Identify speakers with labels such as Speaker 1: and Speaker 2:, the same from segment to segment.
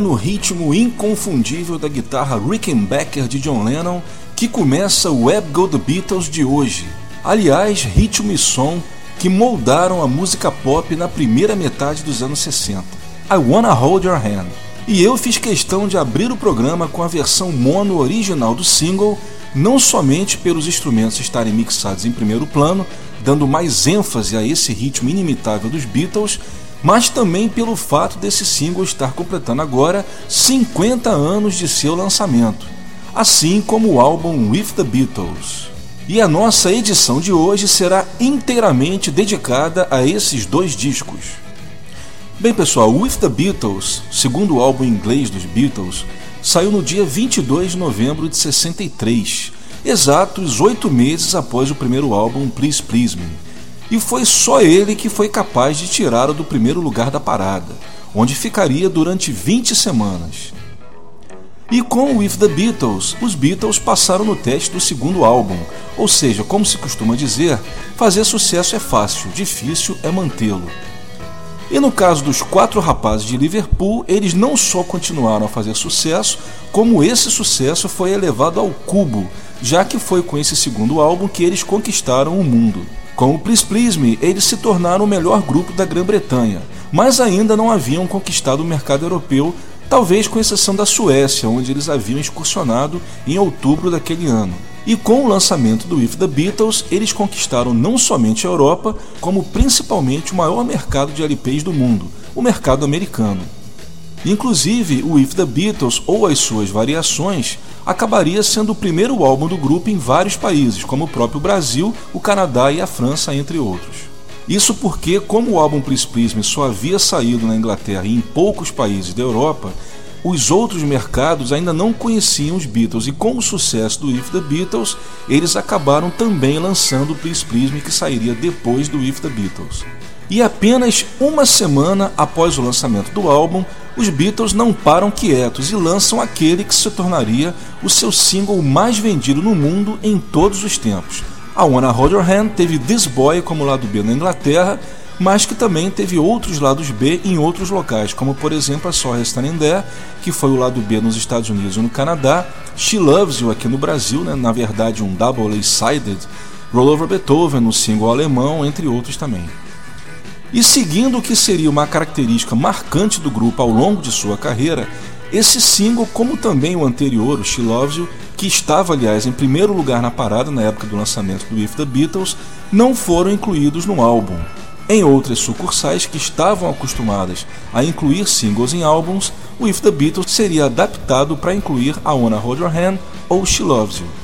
Speaker 1: no ritmo inconfundível da guitarra Rickenbacker de John Lennon que começa o Web Go The Beatles de hoje. Aliás, ritmo e som que moldaram a música pop na primeira metade dos anos 60. I Wanna Hold Your Hand. E eu fiz questão de abrir o programa com a versão mono original do single, não somente pelos instrumentos estarem mixados em primeiro plano, dando mais ênfase a esse ritmo inimitável dos Beatles, mas também pelo fato desse single estar completando agora 50 anos de seu lançamento, assim como o álbum With the Beatles. E a nossa edição de hoje será inteiramente dedicada a esses dois discos. Bem, pessoal, With the Beatles, segundo álbum inglês dos Beatles, saiu no dia 22 de novembro de 63, exatos oito meses após o primeiro álbum Please Please Me. E foi só ele que foi capaz de tirá-lo do primeiro lugar da parada, onde ficaria durante 20 semanas. E com With the Beatles, os Beatles passaram no teste do segundo álbum, ou seja, como se costuma dizer, fazer sucesso é fácil, difícil é mantê-lo. E no caso dos quatro rapazes de Liverpool, eles não só continuaram a fazer sucesso, como esse sucesso foi elevado ao cubo, já que foi com esse segundo álbum que eles conquistaram o mundo. Com o Please Please Me, eles se tornaram o melhor grupo da Grã-Bretanha, mas ainda não haviam conquistado o mercado europeu, talvez com exceção da Suécia, onde eles haviam excursionado em outubro daquele ano. E com o lançamento do With the Beatles, eles conquistaram não somente a Europa, como principalmente o maior mercado de LPs do mundo, o mercado americano. Inclusive, o With the Beatles ou as suas variações acabaria sendo o primeiro álbum do grupo em vários países, como o próprio Brasil, o Canadá e a França, entre outros. Isso porque, como o álbum Please Please Me só havia saído na Inglaterra e em poucos países da Europa, os outros mercados ainda não conheciam os Beatles e com o sucesso do If the Beatles, eles acabaram também lançando o Please Please Me que sairia depois do If the Beatles. E apenas uma semana após o lançamento do álbum, os Beatles não param quietos e lançam aquele que se tornaria o seu single mais vendido no mundo em todos os tempos. A Wanna Hold Your Hand teve This Boy como lado B na Inglaterra, mas que também teve outros lados B em outros locais, como por exemplo a Sorry Standing There, que foi o lado B nos Estados Unidos e no Canadá, She Loves You aqui no Brasil, né, na verdade um double A-sided, Roll Over Beethoven no single alemão, entre outros também. E seguindo o que seria uma característica marcante do grupo ao longo de sua carreira, esse single, como também o anterior, o She Loves You, que estava aliás em primeiro lugar na parada na época do lançamento do If the Beatles, não foram incluídos no álbum. Em outras sucursais que estavam acostumadas a incluir singles em álbuns, o If the Beatles seria adaptado para incluir a Wanna Hold Your Hand ou She Loves You.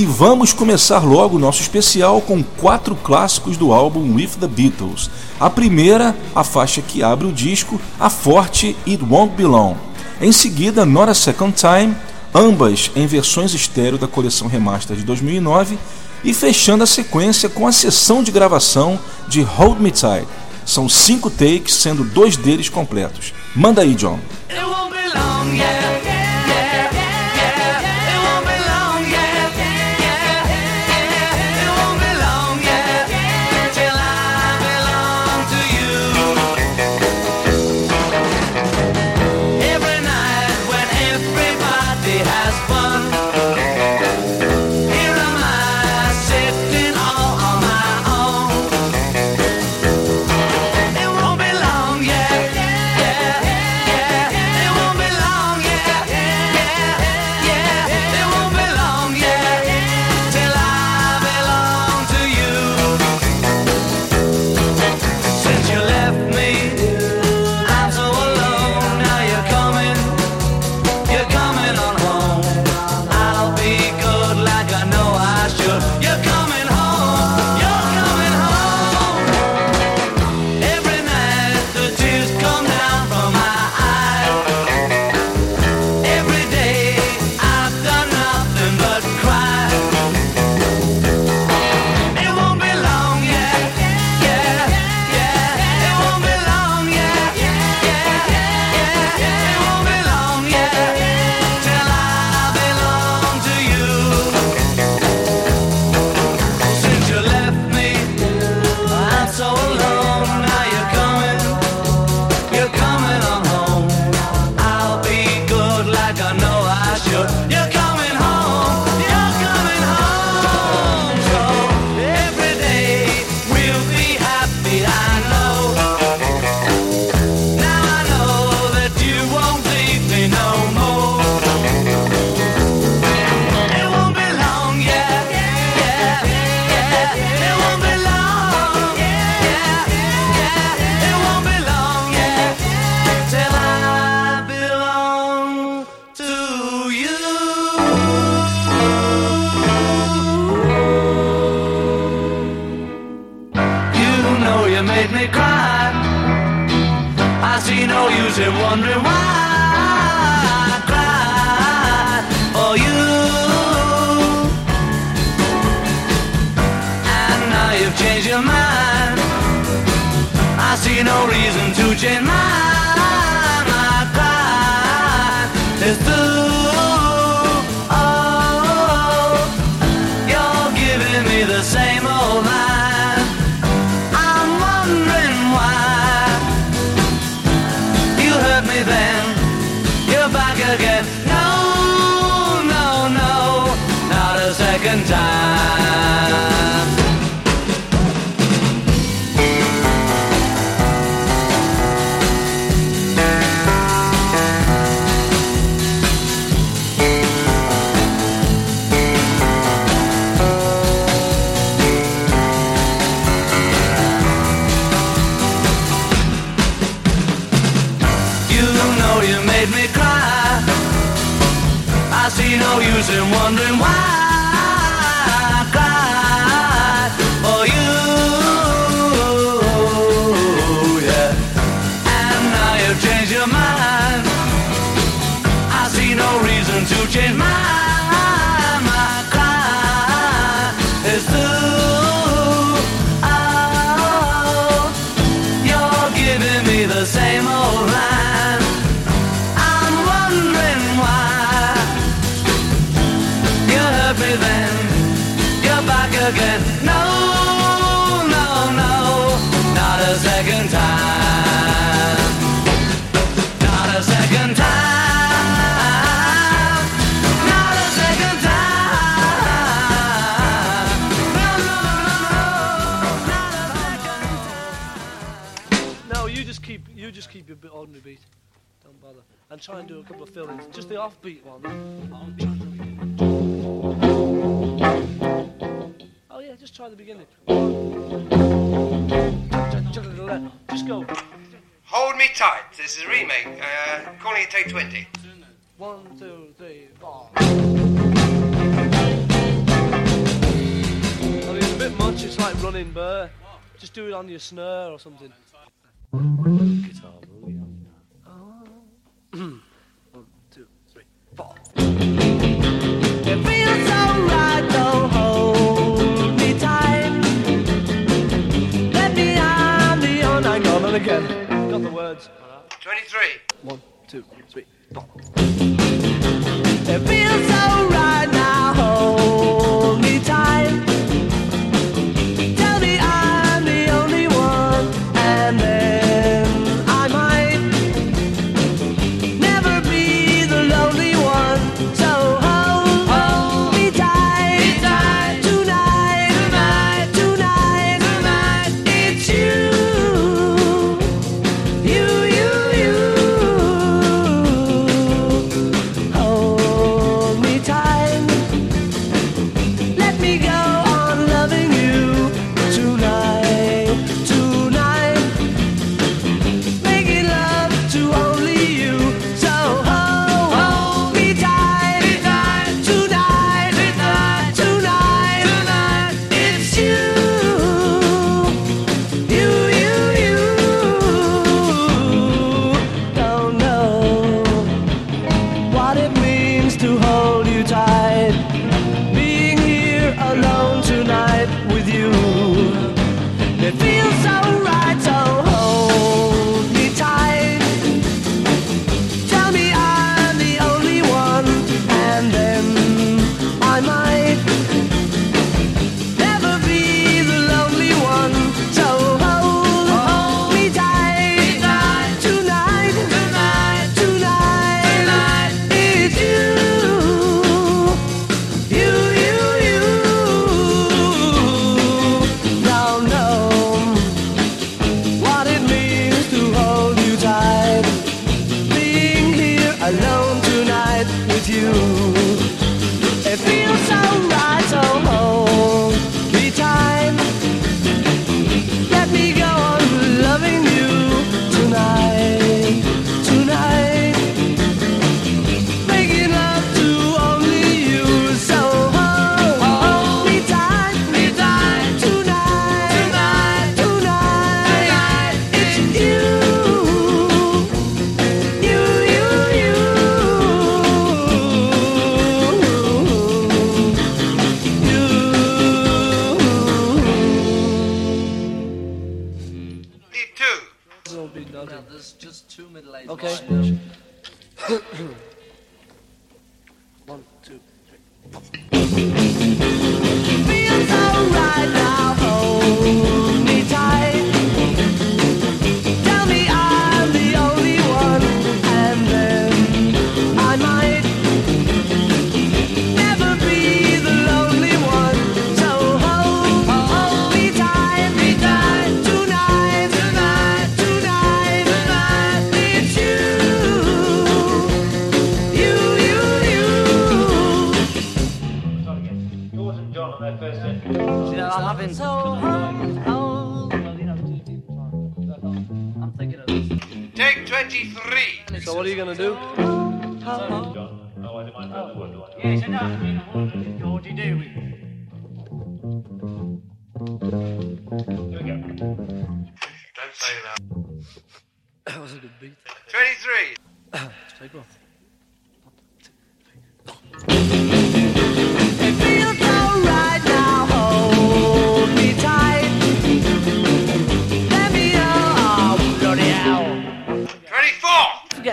Speaker 1: E vamos começar logo nosso especial com quatro clássicos do álbum With the Beatles. A primeira, a faixa que abre o disco, a forte It Won't Be Long. Em seguida, Not a Second Time, ambas em versões estéreo da coleção remaster de 2009, e fechando a sequência com a sessão de gravação de Hold Me Tight. São cinco takes, sendo dois deles completos. Manda aí, John.
Speaker 2: It won't be long, yeah,
Speaker 3: And
Speaker 4: try and do a couple of fill-ins. Just the offbeat one. Oh yeah, just try the beginning. Just go.
Speaker 5: Hold me tight. This is a remake. Uh, calling it take 20.
Speaker 4: One, two, three, four. I mean, it's a bit much. It's like running burr. Just do it on your snare or something. Guitar, Mm. One, two, three, four.
Speaker 3: It feels alright, though. Hold me tight. Let me on the on I go.
Speaker 4: And again. Got the words.
Speaker 5: 23.
Speaker 4: One, two, three, four.
Speaker 3: It feels alright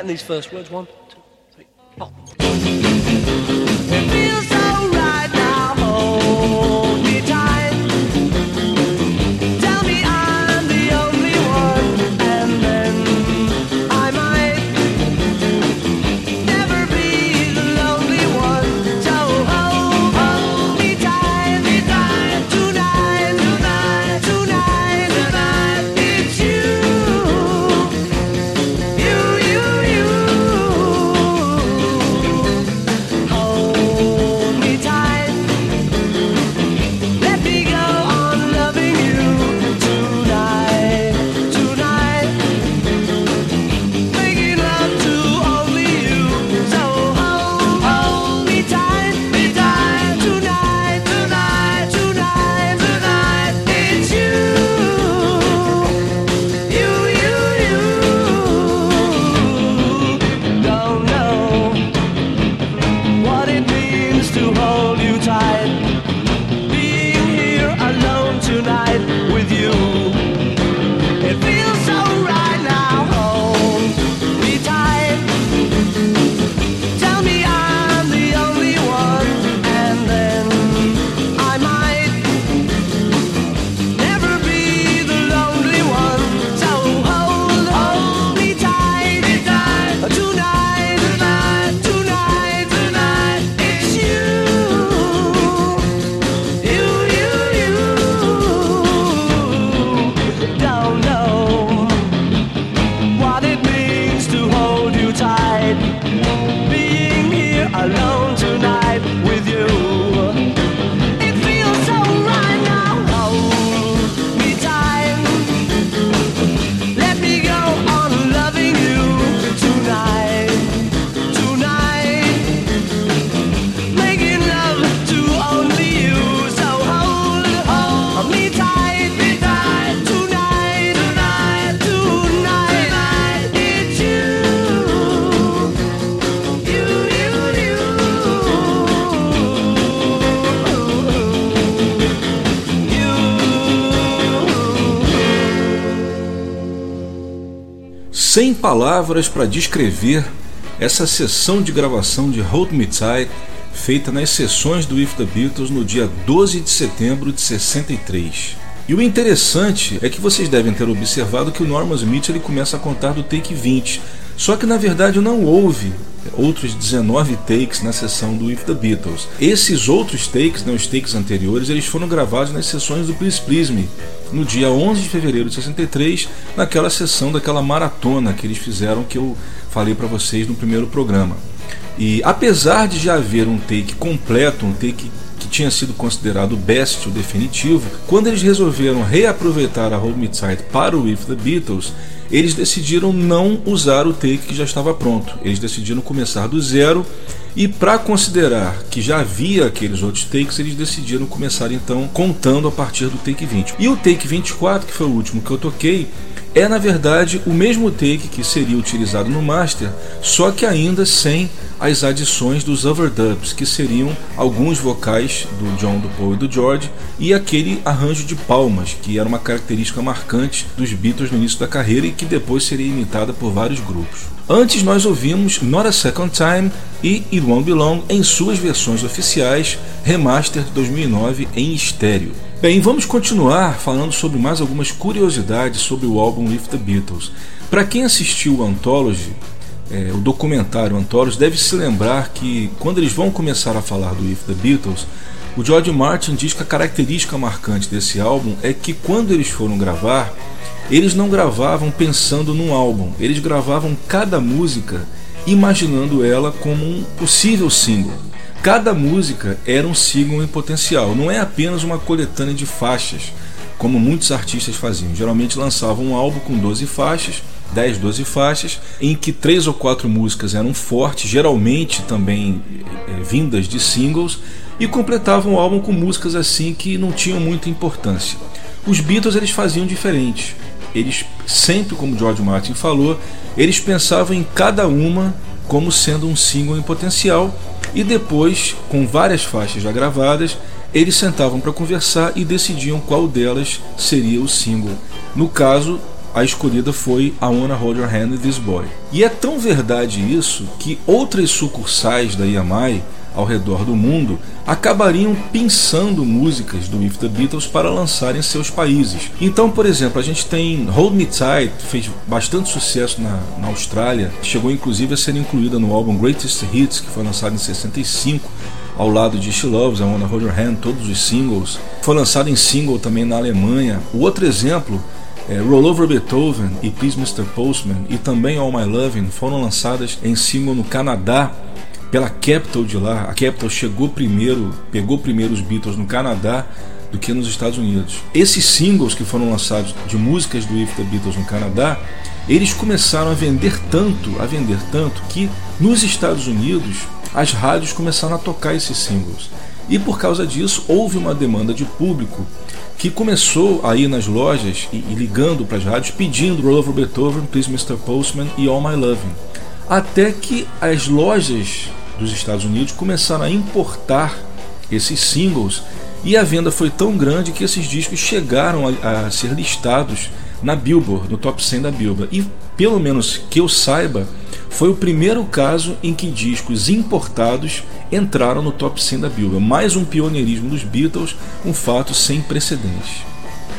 Speaker 3: these first words. One, two, three.
Speaker 1: Palavras para descrever essa sessão de gravação de Hold Me Tight, feita nas sessões do If the Beatles no dia 12 de setembro de 63. E o interessante é que vocês devem ter observado que o Norman Smith ele começa a contar do take 20. Só que na verdade não houve outros 19 takes na sessão do If the Beatles. Esses outros takes, né, os takes anteriores, eles foram gravados nas sessões do Please Please Me, no dia 11 de fevereiro de 63, naquela sessão daquela maratona que eles fizeram que eu falei para vocês no primeiro programa. E apesar de já haver um take completo, um take que tinha sido considerado o best, o definitivo, quando eles resolveram reaproveitar a Hold Me Tight para o If the Beatles, eles decidiram não usar o take que já estava pronto. Eles decidiram começar do zero e para considerar que já havia aqueles outros takes, eles decidiram começar então contando a partir do take 20. E o take 24, que foi o último que eu toquei, é na verdade o mesmo take que seria utilizado no master, só que ainda sem as adições dos overdubs, que seriam alguns vocais do John, do Paul e do George, e aquele arranjo de palmas, que era uma característica marcante dos Beatles no início da carreira e que depois seria imitada por vários grupos. Antes nós ouvimos Not a Second Time e It Won't Be Long em suas versões oficiais, remaster de 2009 em estéreo. Bem, vamos continuar falando sobre mais algumas curiosidades sobre o álbum With the Beatles. Para quem assistiu o Anthology, é, o documentário Anthology, deve se lembrar que quando eles vão começar a falar do With the Beatles, o George Martin diz que a característica marcante desse álbum é que quando eles foram gravar, eles não gravavam pensando num álbum, eles gravavam cada música imaginando ela como um possível single. Cada música era um single em potencial, não é apenas uma coletânea de faixas, como muitos artistas faziam. Geralmente lançavam um álbum com 12 faixas, 10, 12 faixas, em que três ou quatro músicas eram fortes, geralmente também é, vindas de singles, e completavam o álbum com músicas assim que não tinham muita importância. Os Beatles eles faziam diferente. Eles sempre, como George Martin falou, eles pensavam em cada uma como sendo um single em potencial e depois, com várias faixas já gravadas, eles sentavam para conversar e decidiam qual delas seria o single. No caso, a escolhida foi I Wanna Hold Your Hand This Boy. E é tão verdade isso que outras sucursais da EMI ao redor do mundo acabariam pensando músicas do With the Beatles para lançar em seus países. Então, por exemplo, a gente tem Hold Me Tight, fez bastante sucesso na, na Austrália, chegou inclusive a ser incluída no álbum Greatest Hits, que foi lançado em 65 ao lado de She Loves, I Wanna Hold Your Hand, todos os singles. Foi lançado em single também na Alemanha. O outro exemplo é, Roll Over Beethoven e Please Mr. Postman e também All My Loving foram lançadas em single no Canadá pela Capitol de lá. A Capitol chegou primeiro, pegou primeiro os Beatles no Canadá do que nos Estados Unidos. Esses singles que foram lançados de músicas do If the Beatles no Canadá, eles começaram a vender tanto, a vender tanto que nos Estados Unidos as rádios começaram a tocar esses singles. E por causa disso houve uma demanda de público que começou a ir nas lojas e, e ligando para as rádios pedindo Roll Over Beethoven, Please Mr. Postman e All My Loving. Até que as lojas dos Estados Unidos começaram a importar esses singles e a venda foi tão grande que esses discos chegaram a, a ser listados na Billboard, no top 100 da Billboard. E pelo menos que eu saiba, foi o primeiro caso em que discos importados entraram no top 100 da Billboard. Mais um pioneirismo dos Beatles, um fato sem precedentes.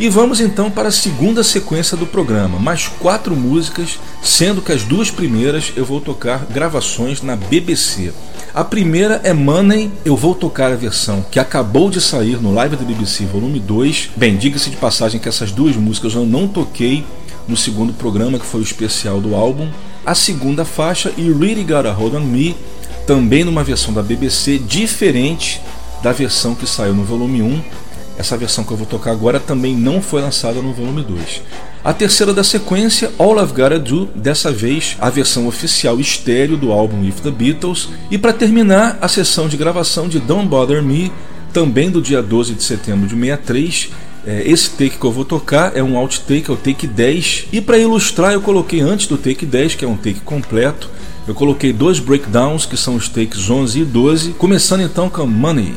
Speaker 1: E vamos então para a segunda sequência do programa, mais quatro músicas, sendo que as duas primeiras eu vou tocar gravações na BBC. A primeira é Money, eu vou tocar a versão que acabou de sair no Live da BBC Volume 2. Bem, diga-se de passagem que essas duas músicas eu não toquei no segundo programa, que foi o especial do álbum. A segunda faixa, e Really Got a Hold on Me, também numa versão da BBC diferente da versão que saiu no volume 1. Essa versão que eu vou tocar agora também não foi lançada no volume 2. A terceira da sequência, All I've Gotta Do, dessa vez a versão oficial estéreo do álbum With the Beatles. E para terminar, a sessão de gravação de Don't Bother Me, também do dia 12 de setembro de 63. É, esse take que eu vou tocar é um outtake, é o take 10. E para ilustrar, eu coloquei antes do take 10, que é um take completo, eu coloquei dois breakdowns, que são os takes 11 e 12, começando então com Money.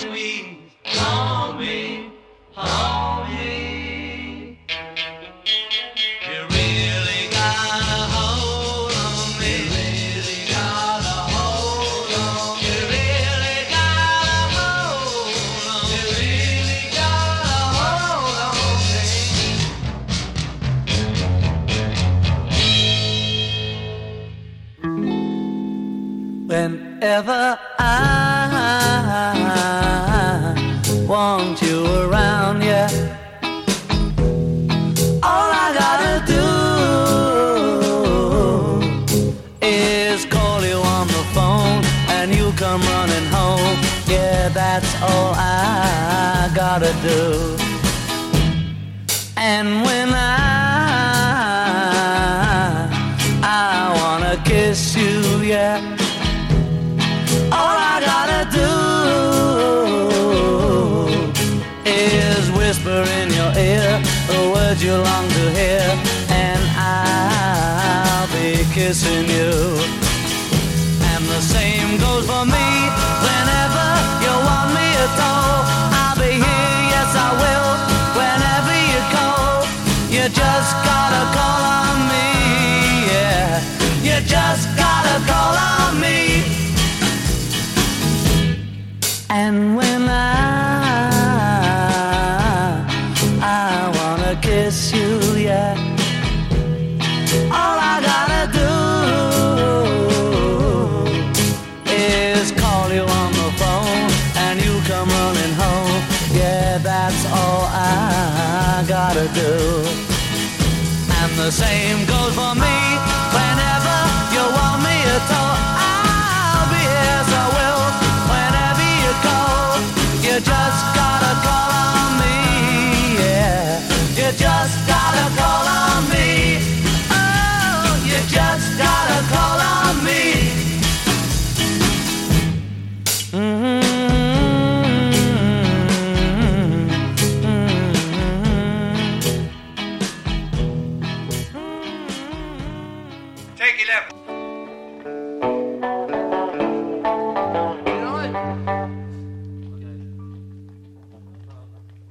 Speaker 6: Hold me, sweet. Hold me. Hold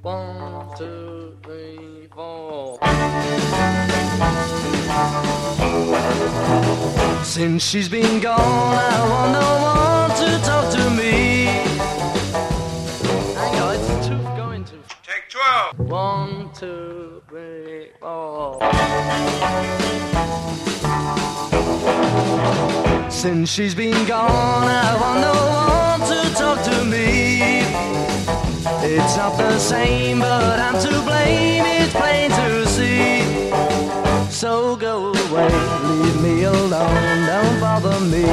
Speaker 3: One, two, three, four. Since she's been gone, I want no one to talk to me. Hang on, it's too going to.
Speaker 5: Take 12.
Speaker 3: One, two, three, four. Since she's been gone, I want no one to talk to me. It's not the same, but I'm to blame. It's plain to see. So go away, leave me alone, don't bother me.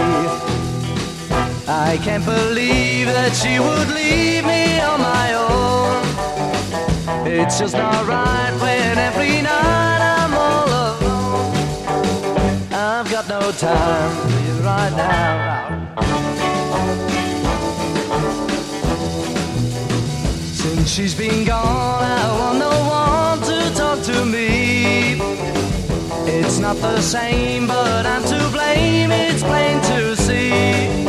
Speaker 3: I can't believe that she would leave me on my own. It's just not right when every night I'm all alone. I've got no time for you right now. She's been gone, I want no one to talk to me. It's not the same, but I'm to blame. It's plain to see.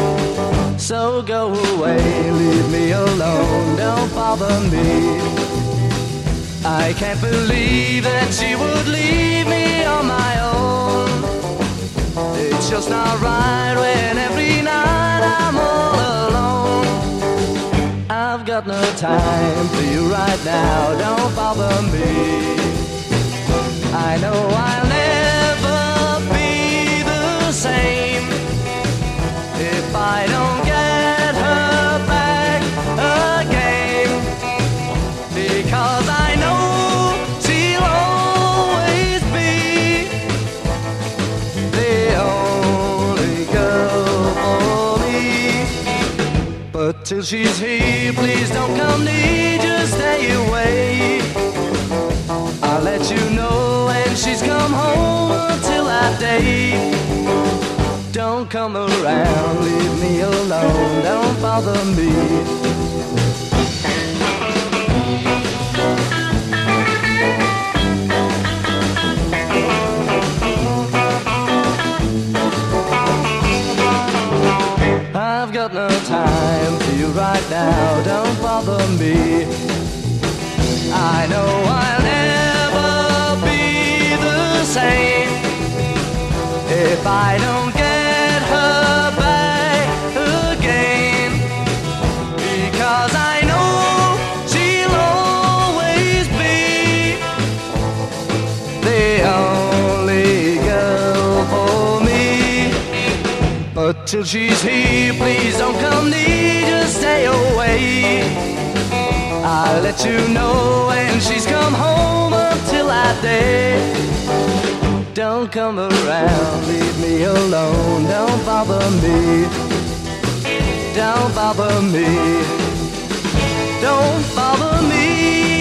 Speaker 3: So go away, leave me alone, don't bother me. I can't believe that she would leave me on my own. It's just not right when every night I'm alone. Got no time for you right now, don't bother me. I know I'll never be the same if I don't till she's here. Please don't come near, just stay away. I'll let you know when she's come home until that day. Don't come around, leave me alone, don't bother me. No time for you right now, don't bother me. Till she's here, please don't come near, just stay away. I'll let you know when she's come home until that day. Don't come around, leave me alone, don't bother me. Don't bother me. Don't bother me.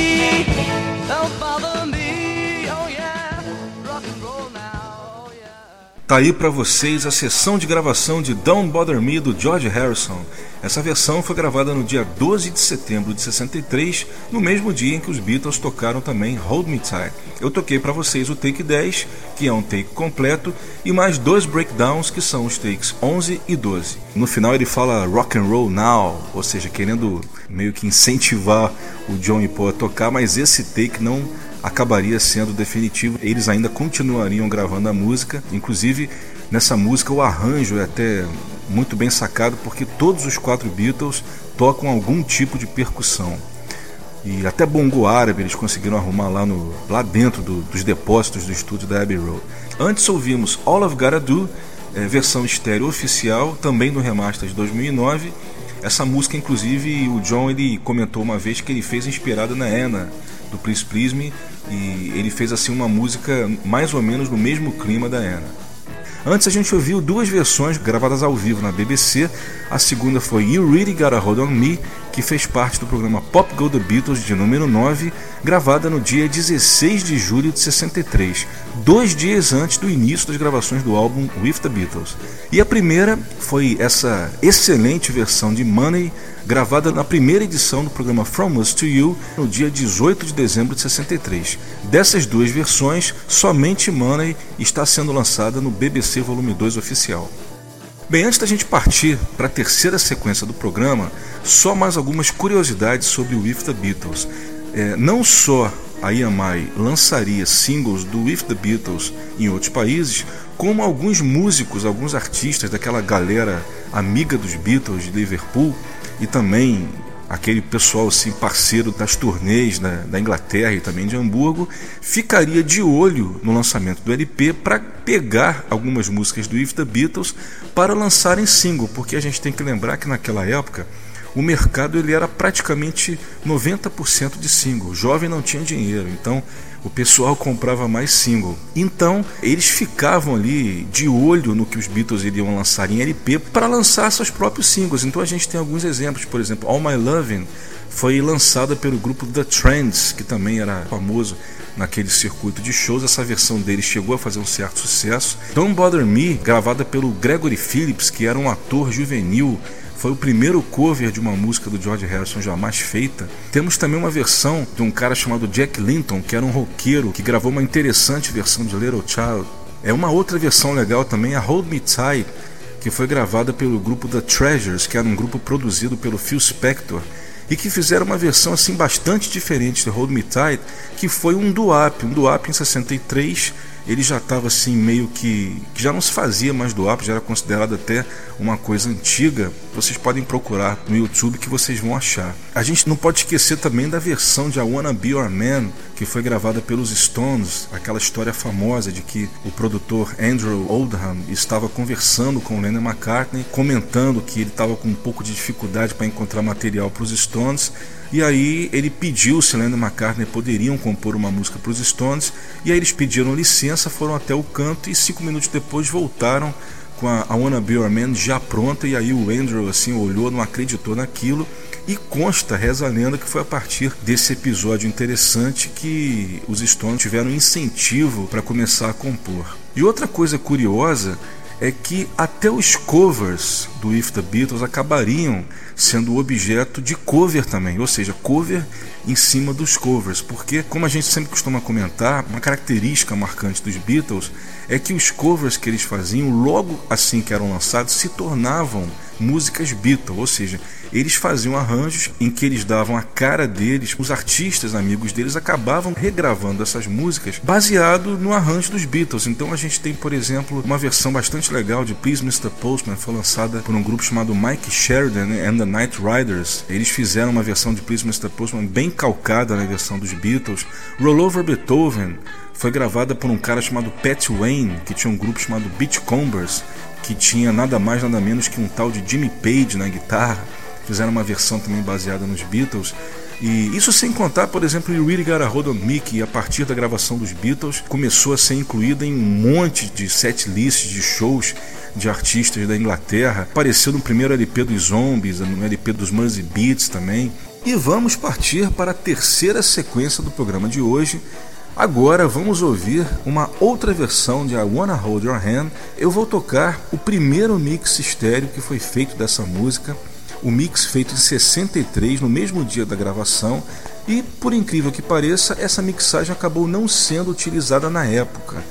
Speaker 1: Tá aí pra vocês a sessão de gravação de Don't Bother Me do George Harrison. Essa versão foi gravada no dia 12 de setembro de 63, no mesmo dia em que os Beatles tocaram também Hold Me Tight. Eu toquei pra vocês o take 10, que é um take completo, e mais dois breakdowns, que são os takes 11 e 12. No final ele fala Rock and Roll Now, ou seja, querendo meio que incentivar o John e Paul a tocar, mas esse take não acabaria sendo definitivo. Eles ainda continuariam gravando a música, inclusive nessa música o arranjo é até muito bem sacado porque todos os quatro Beatles tocam algum tipo de percussão. E até bongo árabe eles conseguiram arrumar lá, no, lá dentro do, dos depósitos do estúdio da Abbey Road. Antes ouvimos All I've Gotta Do, é, versão estéreo oficial, também do remaster de 2009. Essa música, inclusive, o John ele comentou uma vez que ele fez inspirada na Anna, do Please Me, e ele fez assim uma música mais ou menos no mesmo clima da Anna. Antes a gente ouviu duas versões gravadas ao vivo na BBC. A segunda foi You Really Gotta Hold On Me, que fez parte do programa Pop Go The Beatles de número 9, gravada no dia 16 de julho de 63, dois dias antes do início das gravações do álbum With The Beatles. E a primeira foi essa excelente versão de Money, gravada na primeira edição do programa From Us to You, no dia 18 de dezembro de 63. Dessas duas versões, somente Money está sendo lançada no BBC Volume 2 oficial. Bem, antes da gente partir para a terceira sequência do programa, só mais algumas curiosidades sobre o With the Beatles. É, não só a EMI lançaria singles do With the Beatles em outros países, como alguns músicos, alguns artistas daquela galera amiga dos Beatles de Liverpool e também aquele pessoal assim, parceiro das turnês da, da, Inglaterra e também de Hamburgo, ficaria de olho no lançamento do LP para pegar algumas músicas do If the Beatles para lançar em single, porque a gente tem que lembrar que naquela época o mercado ele era praticamente 90% de single. O jovem não tinha dinheiro, então o pessoal comprava mais single. Então, eles ficavam ali de olho no que os Beatles iriam lançar em LP para lançar seus próprios singles. Então a gente tem alguns exemplos, por exemplo, All My Lovin' foi lançada pelo grupo The Trends, que também era famoso naquele circuito de shows. Essa versão dele chegou a fazer um certo sucesso. Don't Bother Me, gravada pelo Gregory Phillips, que era um ator juvenil foi o primeiro cover de uma música do George Harrison jamais feita. Temos também uma versão de um cara chamado Jack Linton, que era um roqueiro, que gravou uma interessante versão de Little Child. É uma outra versão legal também, a Hold Me Tight, que foi gravada pelo grupo The Treasures, que era um grupo produzido pelo Phil Spector, e que fizeram uma versão assim bastante diferente de Hold Me Tight, que foi um duap, um duap em 63 ele já estava assim meio que, que já não se fazia mais do já era considerado até uma coisa antiga. Vocês podem procurar no YouTube que vocês vão achar. A gente não pode esquecer também da versão de I Wanna Be Your Man, que foi gravada pelos Stones, aquela história famosa de que o produtor Andrew Oldham estava conversando com Lennon McCartney, comentando que ele estava com um pouco de dificuldade para encontrar material para os Stones e aí ele pediu se Lennon e McCartney poderiam compor uma música para os Stones. E aí eles pediram licença, foram até o canto e cinco minutos depois voltaram com a, a Wanna Be Your Man já pronta. E aí o Andrew assim olhou, não acreditou naquilo. E consta, reza a lenda, que foi a partir desse episódio interessante que os Stones tiveram incentivo para começar a compor. E outra coisa curiosa é que até os covers do If the Beatles acabariam sendo objeto de cover também, ou seja, cover em cima dos covers, porque como a gente sempre costuma comentar, uma característica marcante dos Beatles é que os covers que eles faziam logo assim que eram lançados se tornavam músicas Beatles, ou seja, eles faziam arranjos em que eles davam a cara deles, os artistas amigos deles acabavam regravando essas músicas baseado no arranjo dos Beatles. Então a gente tem, por exemplo, uma versão bastante legal de Please Mr. Postman, foi lançada por um grupo chamado Mike Sheridan and the Night Riders. Eles fizeram uma versão de Please Mr. Postman bem calcada na versão dos Beatles. Roll Over Beethoven foi gravada por um cara chamado Pat Wayne, que tinha um grupo chamado Beachcombers, que tinha nada mais nada menos que um tal de Jimmy Page na guitarra. Fizeram uma versão também baseada nos Beatles. E isso sem contar, por exemplo, o Really Got a Hold on Me, que a partir da gravação dos Beatles começou a ser incluída em um monte de set lists de shows de artistas da Inglaterra. Apareceu no primeiro LP dos Zombies, no LP dos Muzzy Beats também. E vamos partir para a terceira sequência do programa de hoje. Agora vamos ouvir uma outra versão de I Wanna Hold Your Hand. Eu vou tocar o primeiro mix estéreo que foi feito dessa música o mix feito em 63, no mesmo dia da gravação, e por incrível que pareça, essa mixagem acabou não sendo utilizada na época.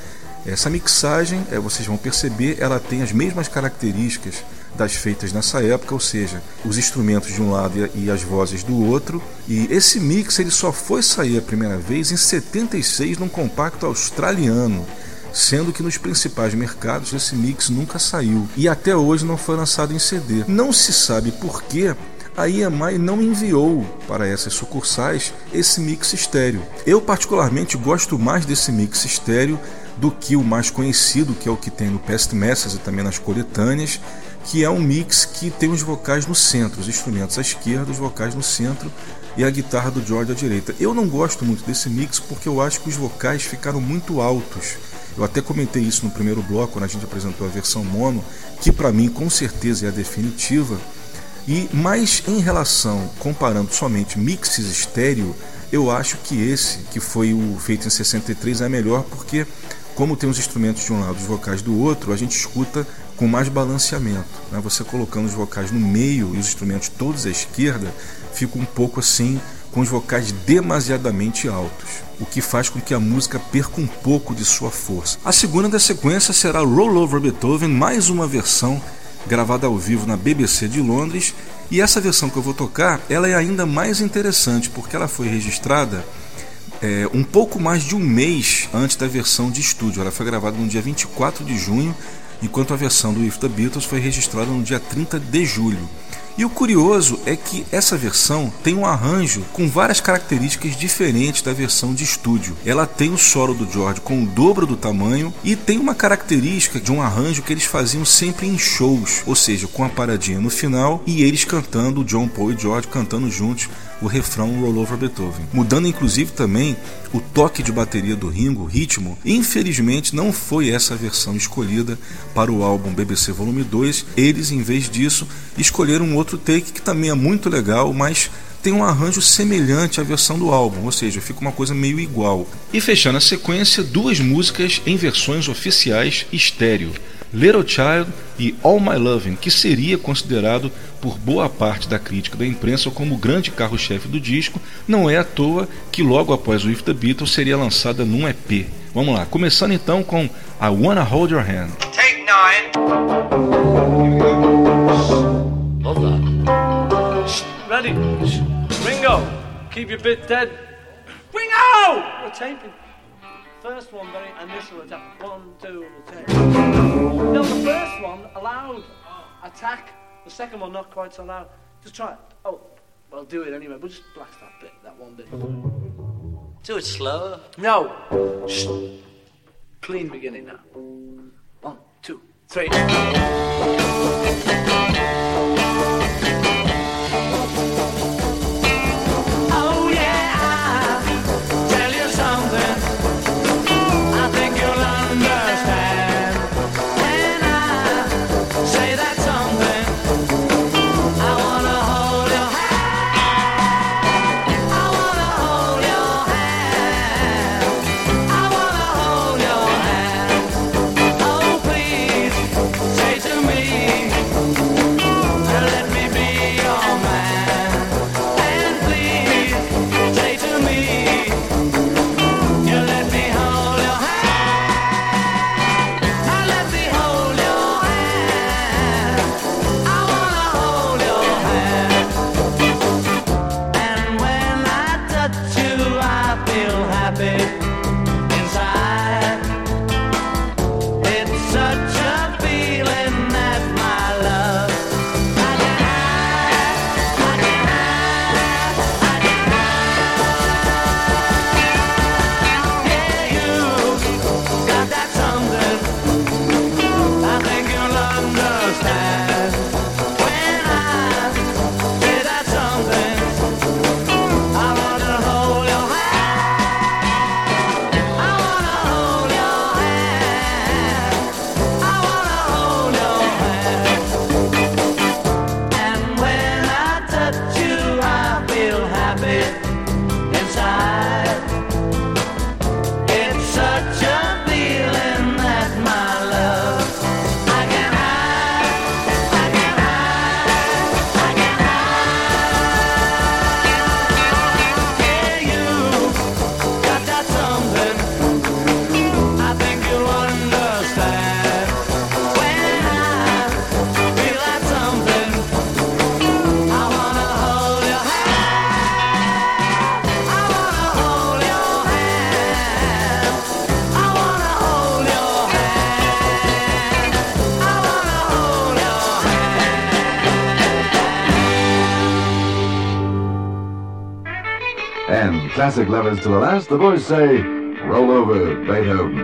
Speaker 1: Essa mixagem, é, vocês vão perceber, ela tem as mesmas características das feitas nessa época, ou seja, os instrumentos de um lado e as vozes do outro. E esse mix ele só foi sair a primeira vez em 76 num compacto australiano sendo que nos principais mercados esse mix nunca saiu e até hoje não foi lançado em CD. Não se sabe por que a EMI não enviou para essas sucursais esse mix estéreo. Eu particularmente gosto mais desse mix estéreo do que o mais conhecido, que é o que tem no Past Message e também nas coletâneas, que é um mix que tem os vocais no centro, os instrumentos à esquerda, os vocais no centro e a guitarra do George à direita. Eu não gosto muito desse mix porque eu acho que os vocais ficaram muito altos. Eu até comentei isso no primeiro bloco, quando a gente apresentou a versão mono, que para mim com certeza é a definitiva. E mais em relação, comparando somente mixes estéreo, eu acho que esse, que foi o feito em 63, é melhor porque, como tem os instrumentos de um lado e os vocais do outro, a gente escuta com mais balanceamento. Né? Você colocando os vocais no meio e os instrumentos todos à esquerda, fica um pouco assim com os vocais demasiadamente altos, o que faz com que a música perca um pouco de sua força. A segunda da sequência será Roll Over Beethoven, mais uma versão gravada ao vivo na BBC de Londres, e essa versão que eu vou tocar, ela é ainda mais interessante porque ela foi registrada é, um pouco mais de um mês antes da versão de estúdio. Ela foi gravada no dia 24 de junho, enquanto a versão do If the Beatles foi registrada no dia 30 de julho. E o curioso é que essa versão tem um arranjo com várias características diferentes da versão de estúdio. Ela tem o solo do George com o dobro do tamanho e tem uma característica de um arranjo que eles faziam sempre em shows, ou seja, com a paradinha no final e eles cantando, o John Paul e George cantando juntos o refrão Roll Over Beethoven, mudando inclusive também o toque de bateria do Ringo, o ritmo. Infelizmente não foi essa a versão escolhida para o álbum BBC Volume 2. Eles, em vez disso, escolheram um outro take que também é muito legal, mas tem um arranjo semelhante à versão do álbum, ou seja, fica uma coisa meio igual. E fechando a sequência, duas músicas em versões oficiais estéreo. Little Child e All My Loving, que seria considerado por boa parte da crítica da imprensa como o grande carro-chefe do disco, não é à toa que logo após o If the Beatles seria lançada num EP. Vamos lá, começando então com I Wanna Hold Your Hand.
Speaker 5: Take nine.
Speaker 4: Love that. Ready? Ringo, keep your bit dead. Ringo! We're taping. First one, very initial attack. One, two, take. No, the first one, loud attack. The second one, not quite so loud. Just try it. Oh, well, do it anyway, but just blast that bit, that one bit.
Speaker 7: Do it slower.
Speaker 4: No! Shh. Clean beginning now. One, two, three.
Speaker 6: lovers to the last, the boys say, Roll over, Beethoven.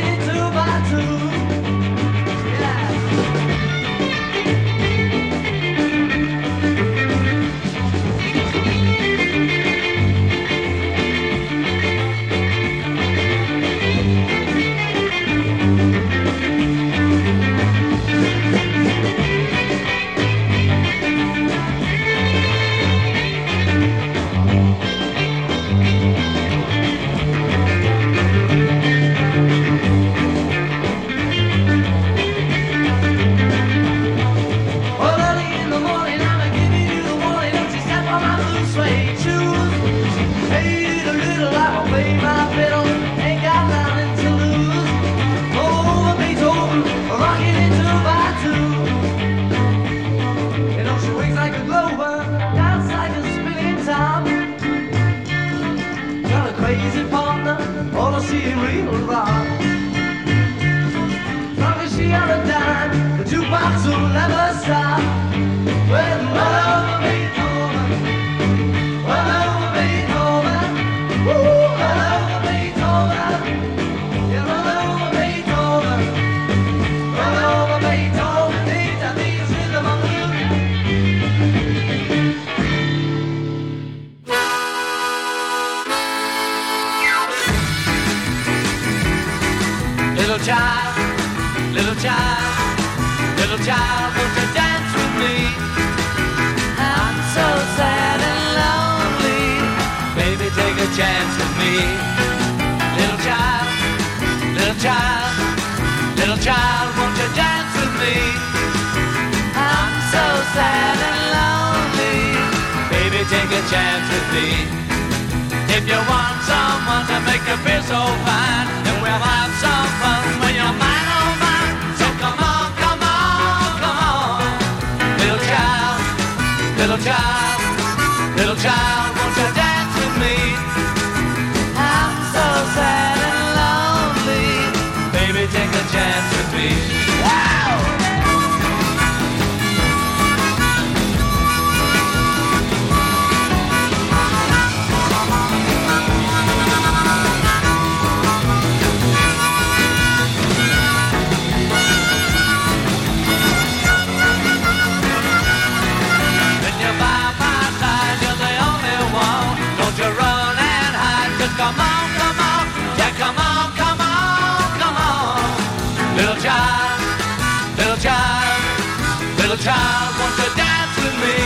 Speaker 8: child wants to dance with me.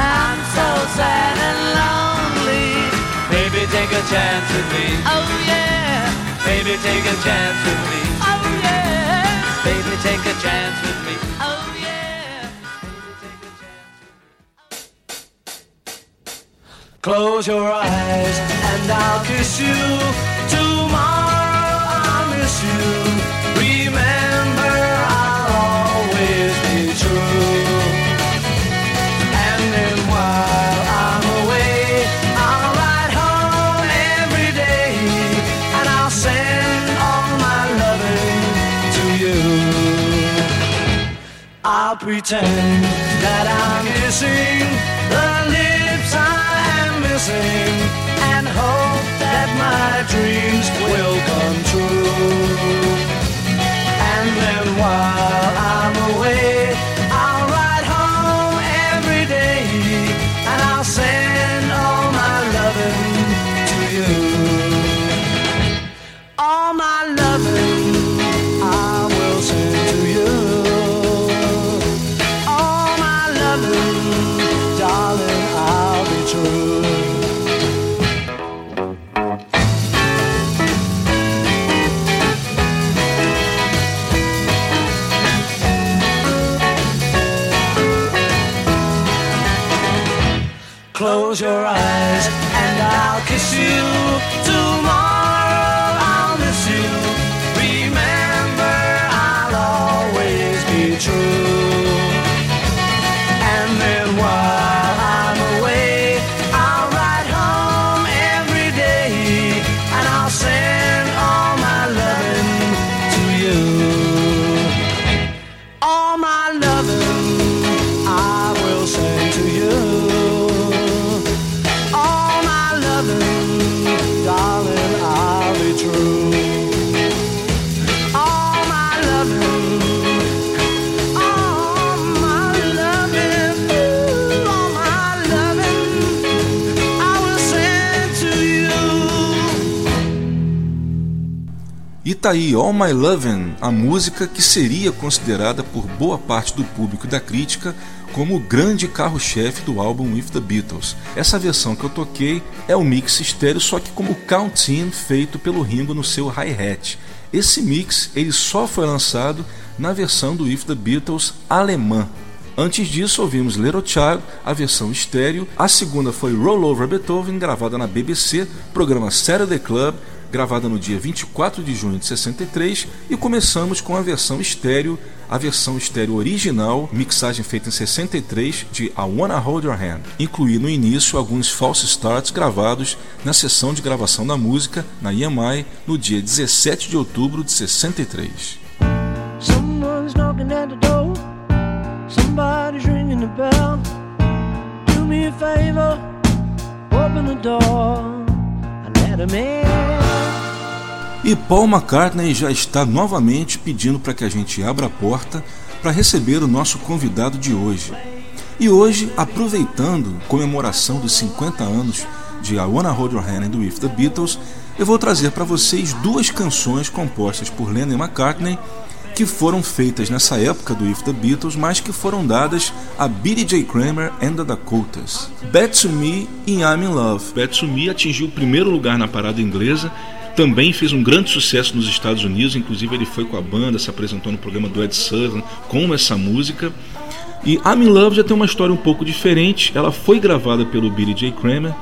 Speaker 8: I'm so sad and lonely. Baby, take a chance with me. Oh yeah. Baby, take a chance with me. Oh yeah. Baby, take a chance with me. Oh yeah. Baby, take a chance
Speaker 3: Close your eyes and I'll kiss you. Tomorrow I'll miss you I'll pretend that I'm missing the lips I am missing and hope that my dreams will come true. And then while I'm away. Close your eyes
Speaker 1: E tá aí All My Lovin', a música que seria considerada por boa parte do público e da crítica como o grande carro-chefe do álbum With the Beatles. Essa versão que eu toquei é o mix estéreo, só que como count-in feito pelo Ringo no seu hi-hat. Esse mix ele só foi lançado na versão do With the Beatles alemã. Antes disso, ouvimos Little Child, a versão estéreo. A segunda foi Roll Over Beethoven, gravada na BBC, programa Saturday Club, gravada no dia 24 de junho de 63. E começamos com a versão estéreo, a versão estéreo original, mixagem feita em 63 de I Wanna Hold Your Hand. Incluí no início alguns false starts gravados na sessão de gravação da música na EMI no dia 17 de outubro de 63.
Speaker 3: Someone's knocking at the door. Somebody's ringing the bell. Do me a favor, open the door let him in.
Speaker 1: E Paul McCartney já está novamente pedindo para que a gente abra a porta para receber o nosso convidado de hoje. E hoje, aproveitando a comemoração dos 50 anos de I Wanna Hold Your Hand do With the Beatles, eu vou trazer para vocês duas canções compostas por Lennon e McCartney que foram feitas nessa época do With the Beatles, mas que foram dadas a Billy J. Kramer and the Dakotas. Bad to Me e I'm in Love. Bad to Me atingiu o primeiro lugar na parada inglesa também fez um grande sucesso nos Estados Unidos, inclusive ele foi com a banda, se apresentou no programa do Ed Sullivan com essa música. E I'm in Love já tem uma história um pouco diferente. Ela foi gravada pelo Billy J. Kramer,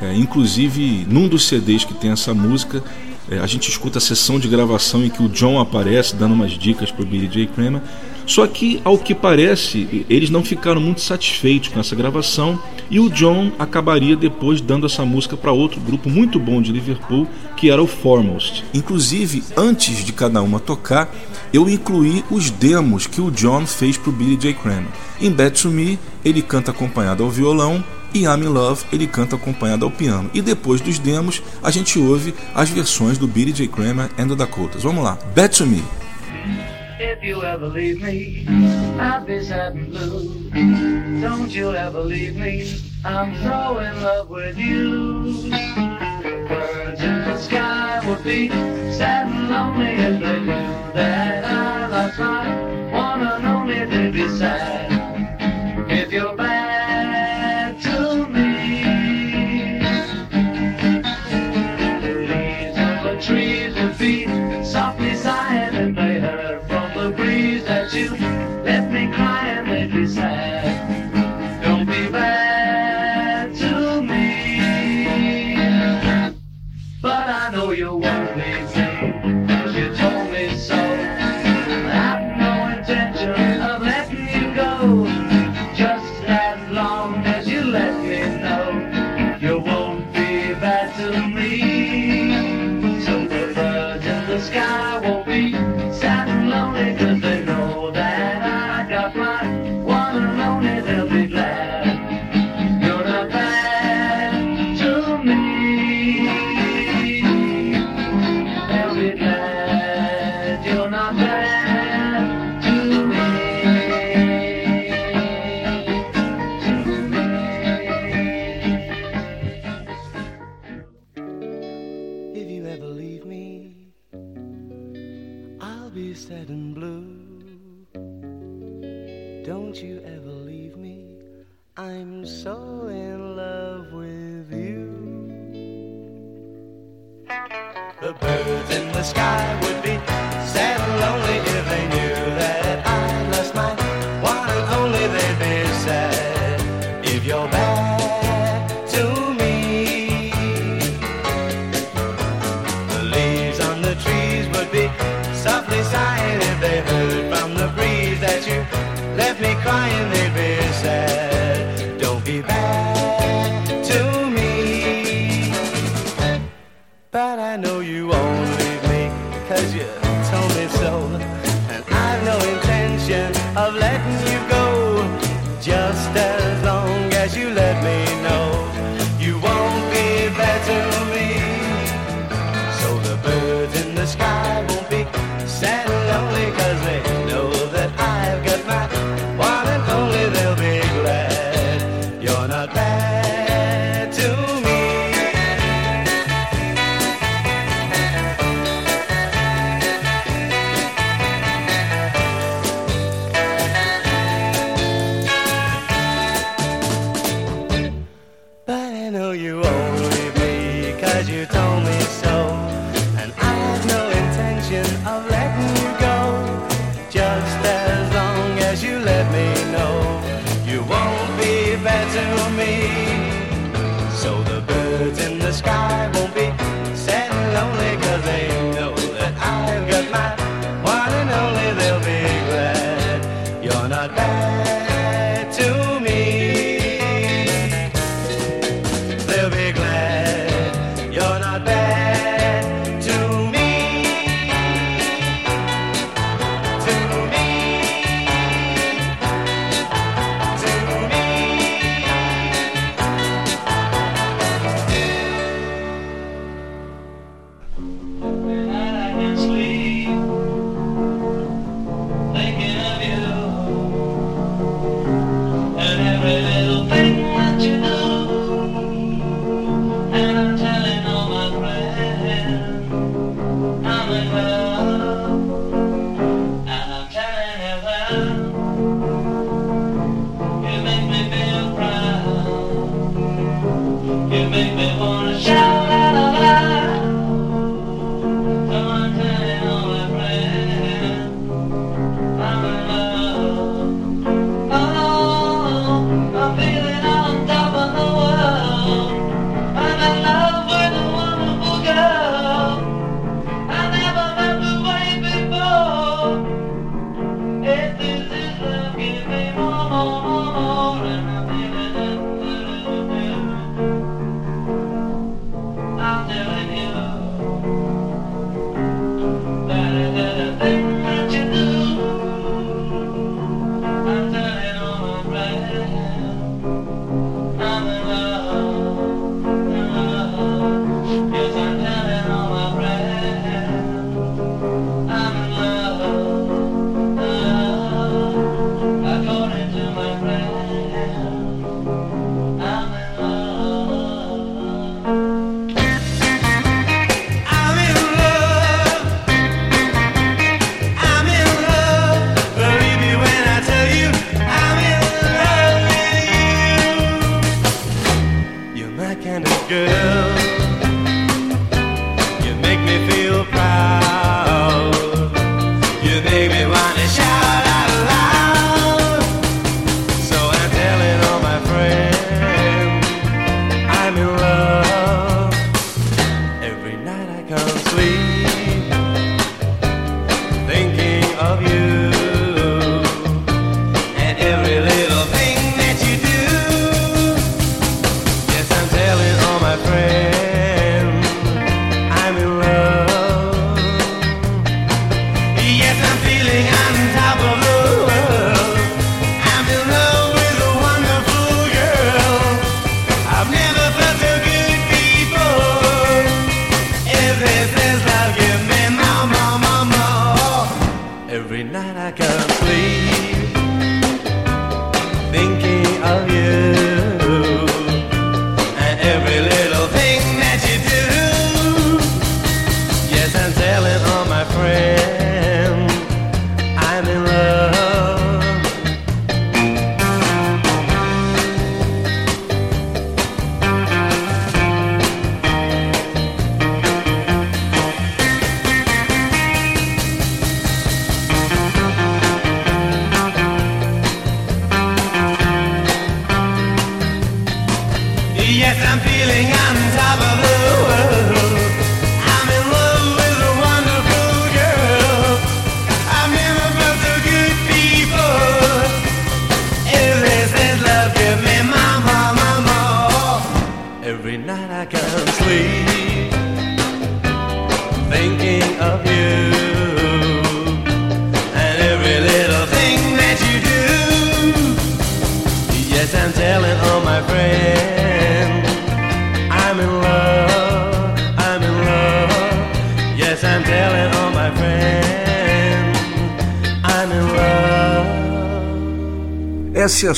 Speaker 1: é, inclusive num dos CDs que tem essa música, é, a gente escuta a sessão de gravação em que o John aparece dando umas dicas para o Billy J. Kramer. Só que, ao que parece, eles não ficaram muito satisfeitos com essa gravação e o John acabaria depois dando essa música para outro grupo muito bom de Liverpool, que era o Foremost. Inclusive, antes de cada uma tocar, eu incluí os demos que o John fez para o Billy J. Kramer. Em Bad to Me, ele canta acompanhado ao violão e I'm in Love ele canta acompanhado ao piano. E depois dos demos, a gente ouve as versões do Billy J. Kramer and the Dakotas. Vamos lá, Bad to Me.
Speaker 6: If you ever leave me, I'll be sad and blue. Don't you ever leave me, I'm so in love with you. Birds in the sky would be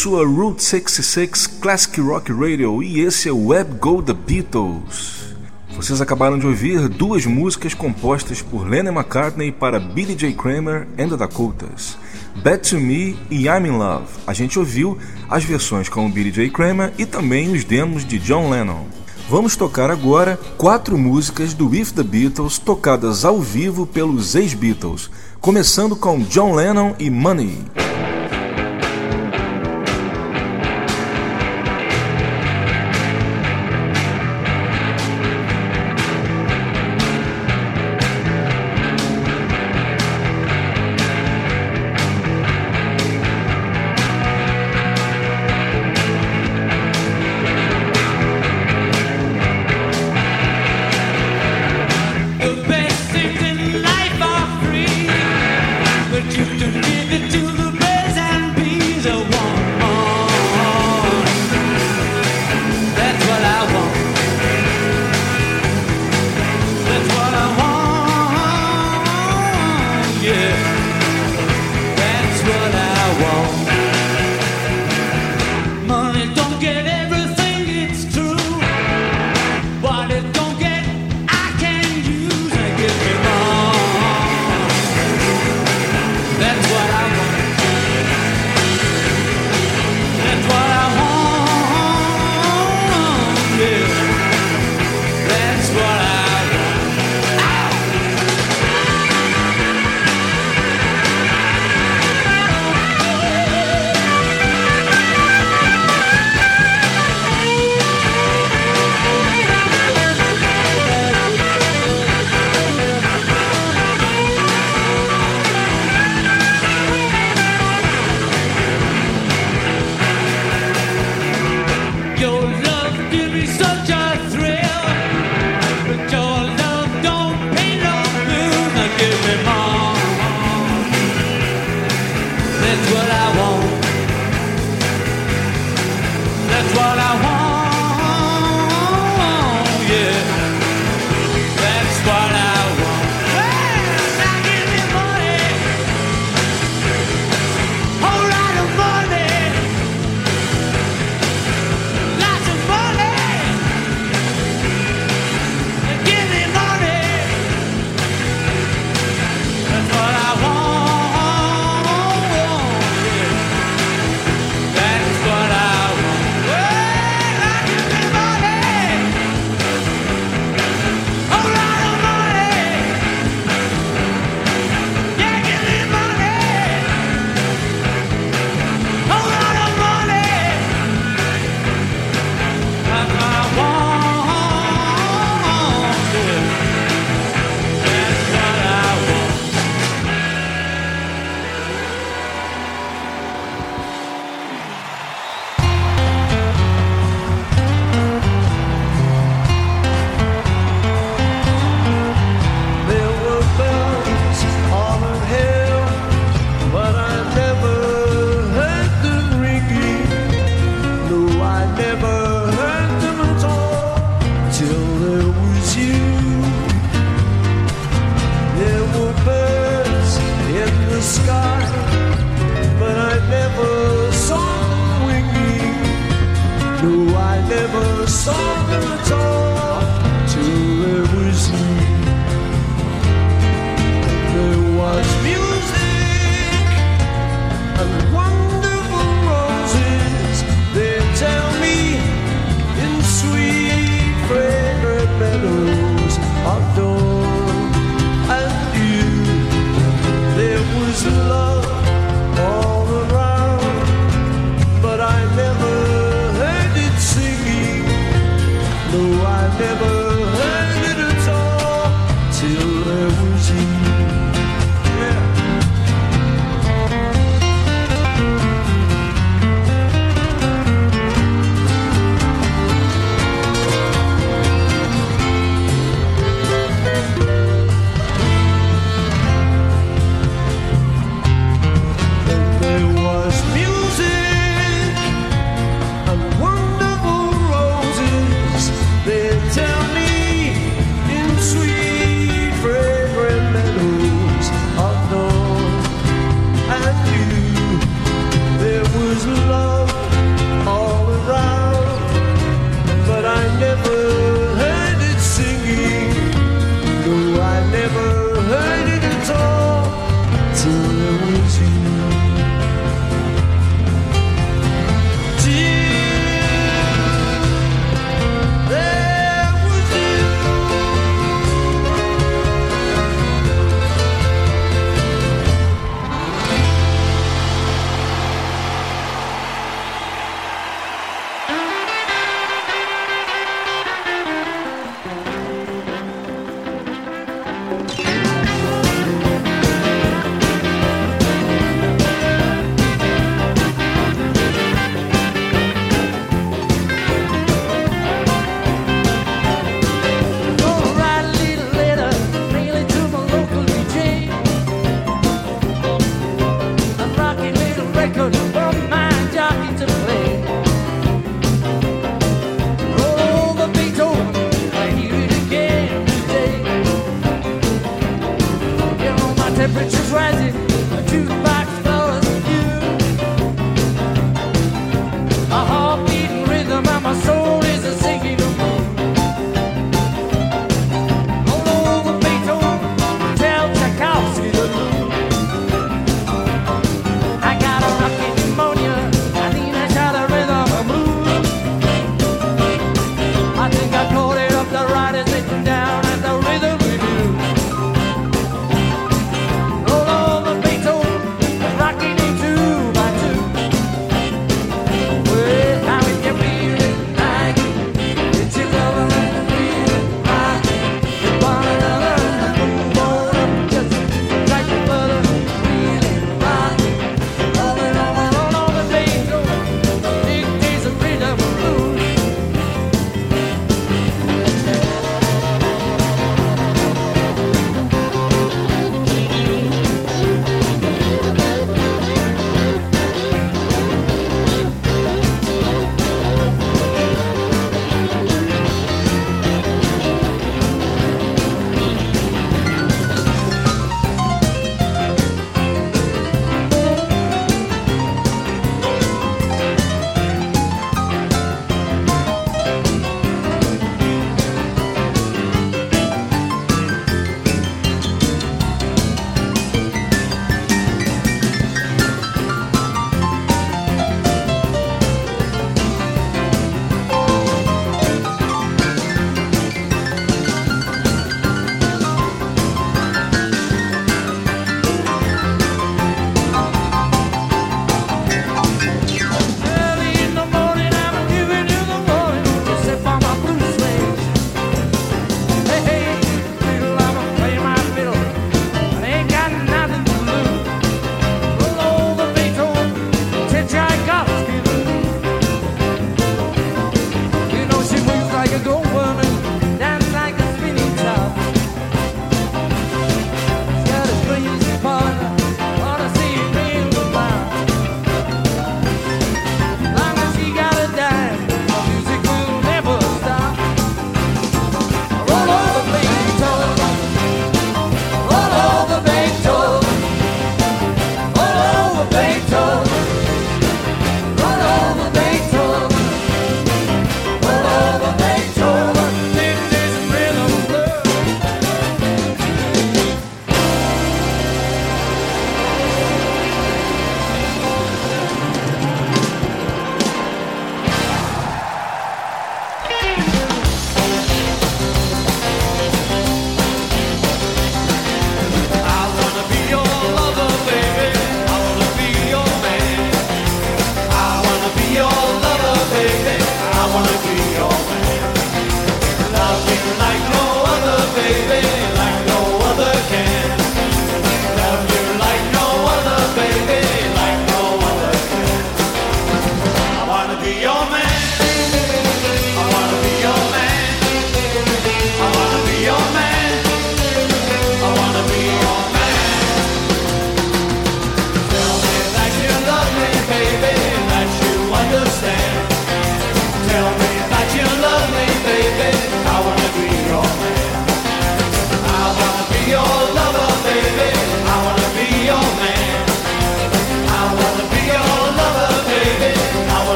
Speaker 6: sua Route 66 Classic Rock Radio e esse é o Web Go The Beatles. Vocês acabaram de ouvir duas músicas compostas por Lennon McCartney para Billy J. Kramer e the Dakotas, Bad To Me e I'm In Love. A gente ouviu as versões com Billy J. Kramer e também os demos de John Lennon. Vamos tocar agora quatro músicas do If The Beatles tocadas ao vivo pelos ex-Beatles, começando com John Lennon e Money.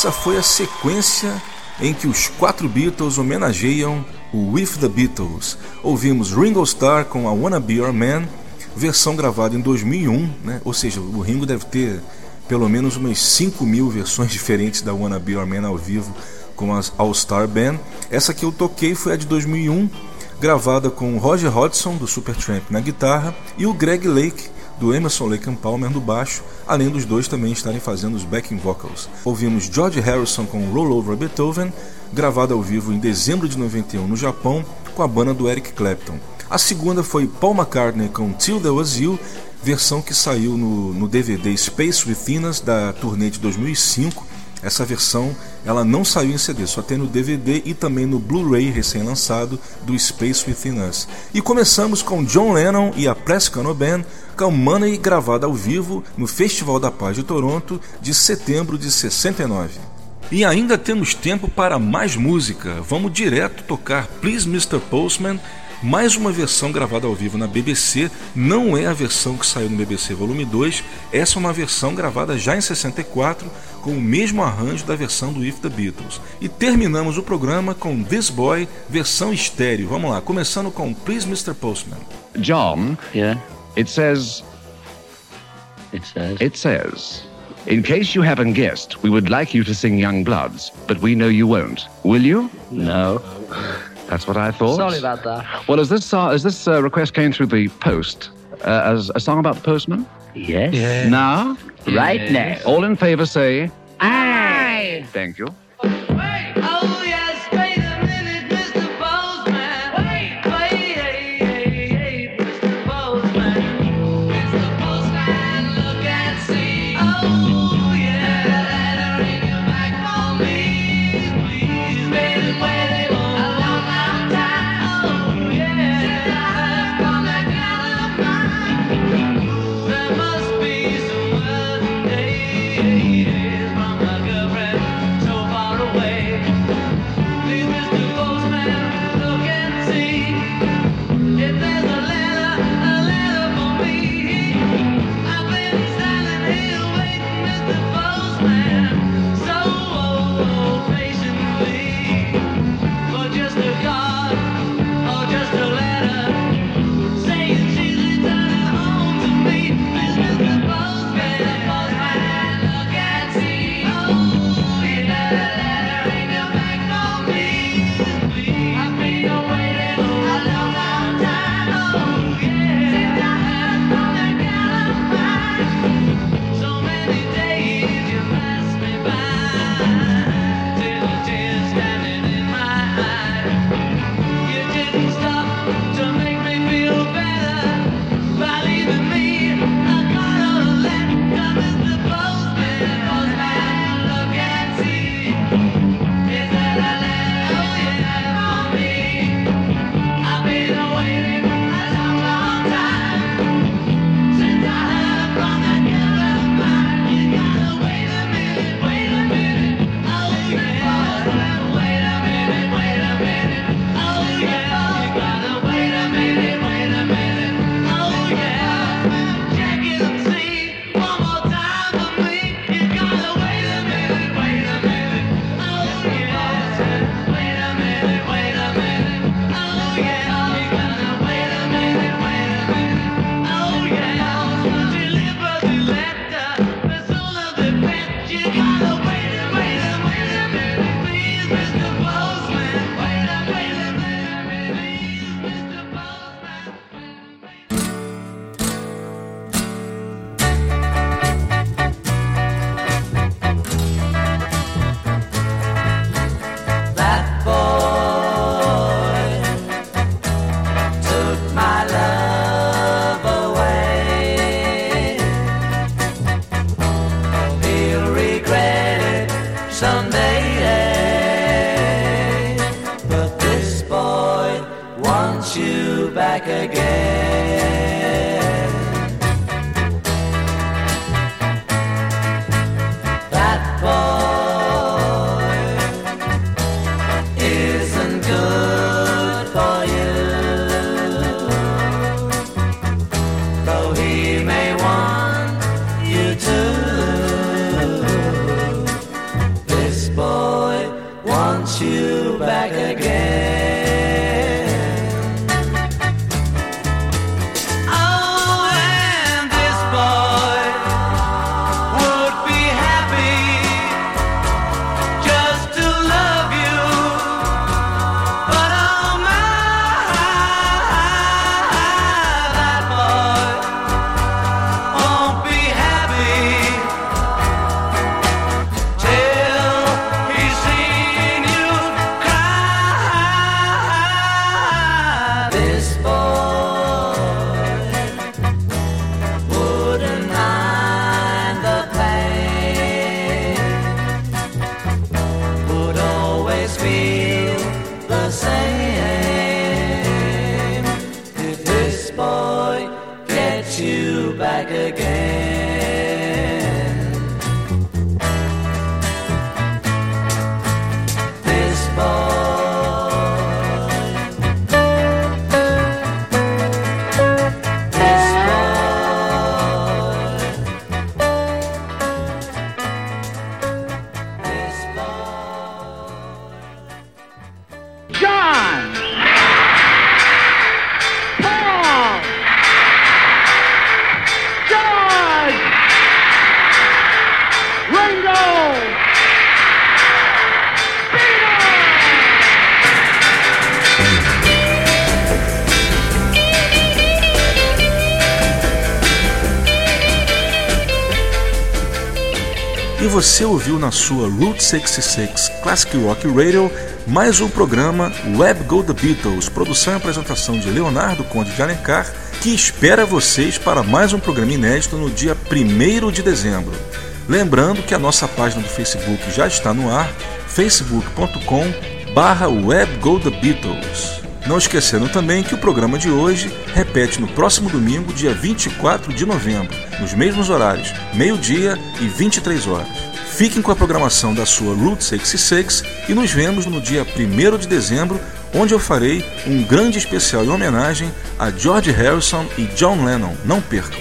Speaker 1: Essa foi a sequência em que os quatro Beatles homenageiam o With the Beatles. Ouvimos Ringo Starr com a Wanna Be Your Man, versão gravada em 2001, né? ou seja, o Ringo deve ter pelo menos umas 5 mil versões diferentes da Wanna Be Your Man ao vivo com a All Star Band. Essa que eu toquei foi a de 2001, gravada com Roger Hodgson do Supertramp na guitarra e o Greg Lake do Emerson Lake Palmer no baixo, além dos dois também estarem fazendo os backing vocals. Ouvimos George Harrison com Roll Over Beethoven, gravada ao vivo em dezembro de 91 no Japão, com a banda do Eric Clapton. A segunda foi Paul McCartney com Till There Was You, versão que saiu no, no DVD Space Within Us da turnê de 2005. Essa versão ela não saiu em CD, só tem no DVD e também no Blu-ray recém-lançado do Space Within Us. E começamos com John Lennon e a Prescano Band com Money gravada ao vivo no Festival da Paz de Toronto de setembro de 69. E ainda temos tempo para mais música. Vamos direto tocar Please Mr. Postman mais uma versão gravada ao vivo na BBC, não é a versão que saiu no BBC Volume 2, essa é uma versão gravada já em 64, com o mesmo arranjo da versão do If the Beatles. E terminamos o programa com This Boy, versão estéreo. Vamos lá, começando com Please Mr. Postman.
Speaker 9: John,
Speaker 7: Yeah,
Speaker 9: it says,
Speaker 7: it says.
Speaker 9: it says, in case you haven't guessed, we would like you to sing Young Bloods, but we know you won't. Will you?
Speaker 7: No.
Speaker 9: That's what I thought.
Speaker 10: Sorry about that.
Speaker 9: Well, as this uh, as this uh, request came through the post, uh, as a song about the postman.
Speaker 7: Yes.
Speaker 9: Now,
Speaker 7: Right now.
Speaker 9: all in favour say
Speaker 7: Aye.
Speaker 9: thank you.
Speaker 6: Oh
Speaker 1: você ouviu na sua Route 66 Classic Rock Radio mais um programa Web Go The Beatles, produção e apresentação de Leonardo Conde de Alencar, que espera vocês para mais um programa inédito no dia 1 de dezembro. Lembrando que a nossa página do Facebook já está no ar, facebook.com barra Beatles. Não esquecendo também que o programa de hoje repete no próximo domingo, dia 24 de novembro, nos mesmos horários, meio-dia e 23 horas. Fiquem com a programação da sua Route 66 e nos vemos no dia 1 de dezembro, onde eu farei um grande especial em homenagem a George Harrison e John Lennon. Não percam!